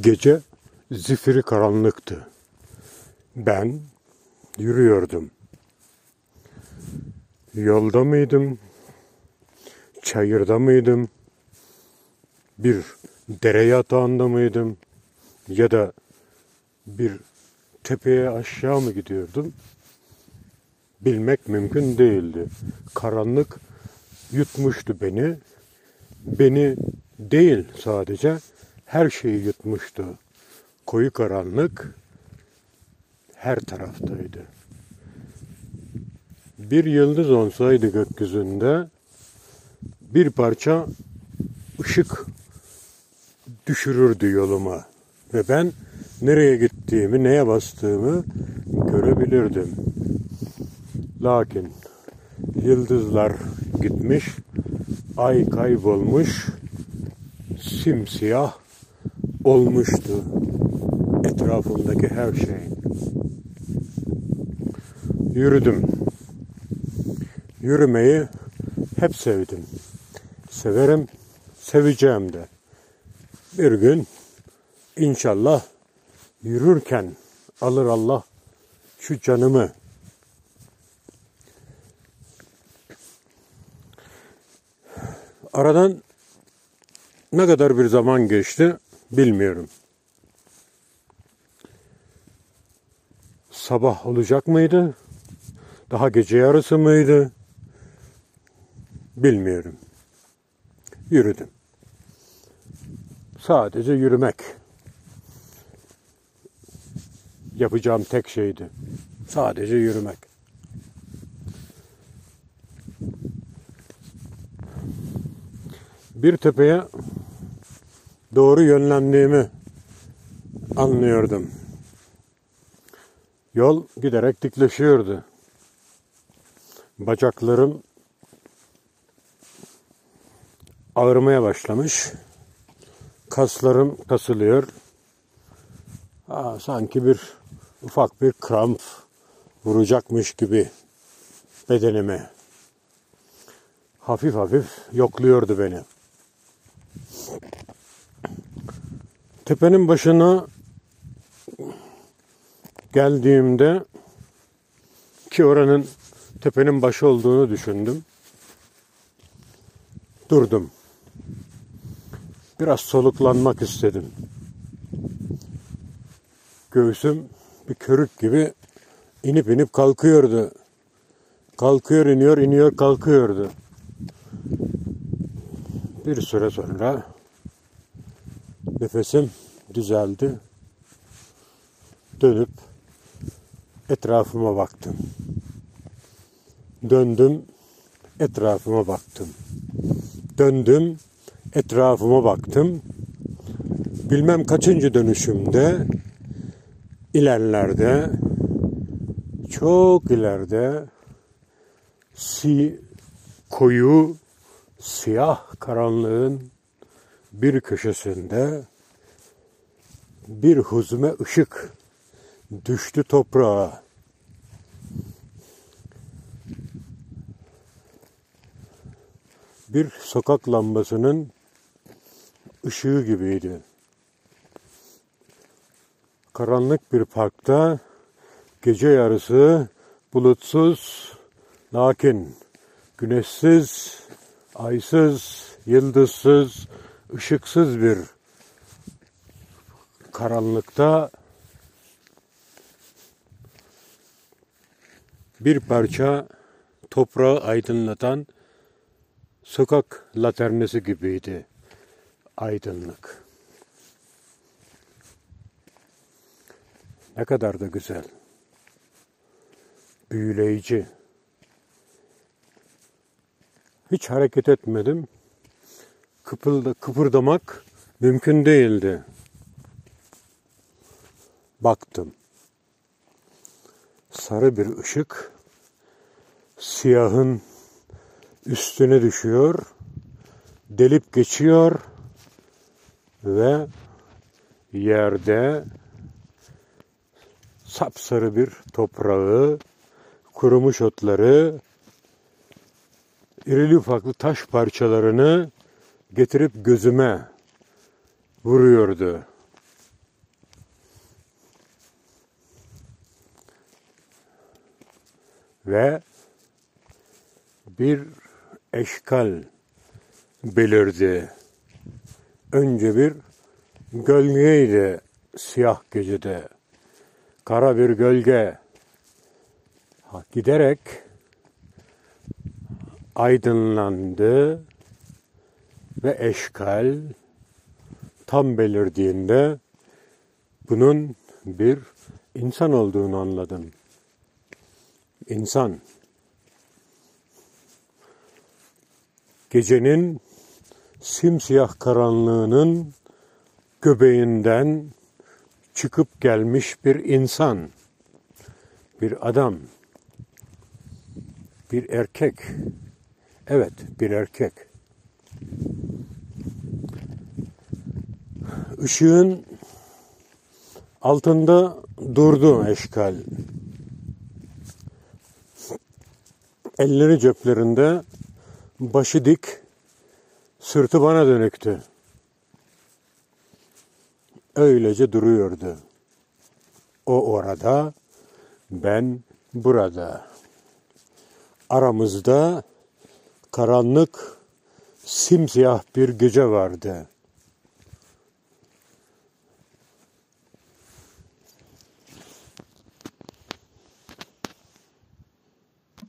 Gece zifiri karanlıktı. Ben yürüyordum. Yolda mıydım? Çayırda mıydım? Bir dere yatağında mıydım? Ya da bir tepeye aşağı mı gidiyordum? Bilmek mümkün değildi. Karanlık yutmuştu beni. Beni değil sadece her şeyi yutmuştu. Koyu karanlık her taraftaydı. Bir yıldız olsaydı gökyüzünde bir parça ışık düşürürdü yoluma ve ben nereye gittiğimi, neye bastığımı görebilirdim. Lakin yıldızlar gitmiş, ay kaybolmuş, simsiyah olmuştu etrafımdaki her şey. Yürüdüm. Yürümeyi hep sevdim. Severim, seveceğim de. Bir gün inşallah yürürken alır Allah şu canımı. Aradan ne kadar bir zaman geçti bilmiyorum. Sabah olacak mıydı? Daha gece yarısı mıydı? Bilmiyorum. Yürüdüm. Sadece yürümek. Yapacağım tek şeydi. Sadece yürümek. Bir tepeye doğru yönlendiğimi anlıyordum. Yol giderek dikleşiyordu. Bacaklarım ağrımaya başlamış. Kaslarım kasılıyor. Aa, sanki bir ufak bir kramp vuracakmış gibi bedenime. Hafif hafif yokluyordu beni. Tepenin başına geldiğimde ki oranın tepenin başı olduğunu düşündüm. Durdum. Biraz soluklanmak istedim. Göğsüm bir körük gibi inip inip kalkıyordu. Kalkıyor iniyor iniyor kalkıyordu. Bir süre sonra nefesim düzeldi. Dönüp etrafıma baktım. Döndüm, etrafıma baktım. Döndüm, etrafıma baktım. Bilmem kaçıncı dönüşümde ilerlerde çok ileride si koyu siyah karanlığın bir köşesinde bir huzme ışık düştü toprağa. Bir sokak lambasının ışığı gibiydi. Karanlık bir parkta gece yarısı bulutsuz, lakin güneşsiz, aysız, yıldızsız, ışıksız bir karanlıkta bir parça toprağı aydınlatan sokak laternesi gibiydi aydınlık. Ne kadar da güzel. Büyüleyici. Hiç hareket etmedim. Kıpılda, kıpırdamak mümkün değildi. Baktım. Sarı bir ışık siyahın üstüne düşüyor, delip geçiyor ve yerde sapsarı bir toprağı, kurumuş otları, irili ufaklı taş parçalarını getirip gözüme vuruyordu. Ve bir eşkal belirdi. Önce bir gölgeydi siyah gecede. Kara bir gölge. Ha, giderek aydınlandı ve eşkal tam belirdiğinde bunun bir insan olduğunu anladım. İnsan. Gecenin simsiyah karanlığının göbeğinden çıkıp gelmiş bir insan, bir adam, bir erkek. Evet, bir erkek. Işığın altında durdu eşkal. Elleri ceplerinde, başı dik, sırtı bana dönüktü. Öylece duruyordu. O orada, ben burada. Aramızda karanlık, simsiyah bir gece vardı.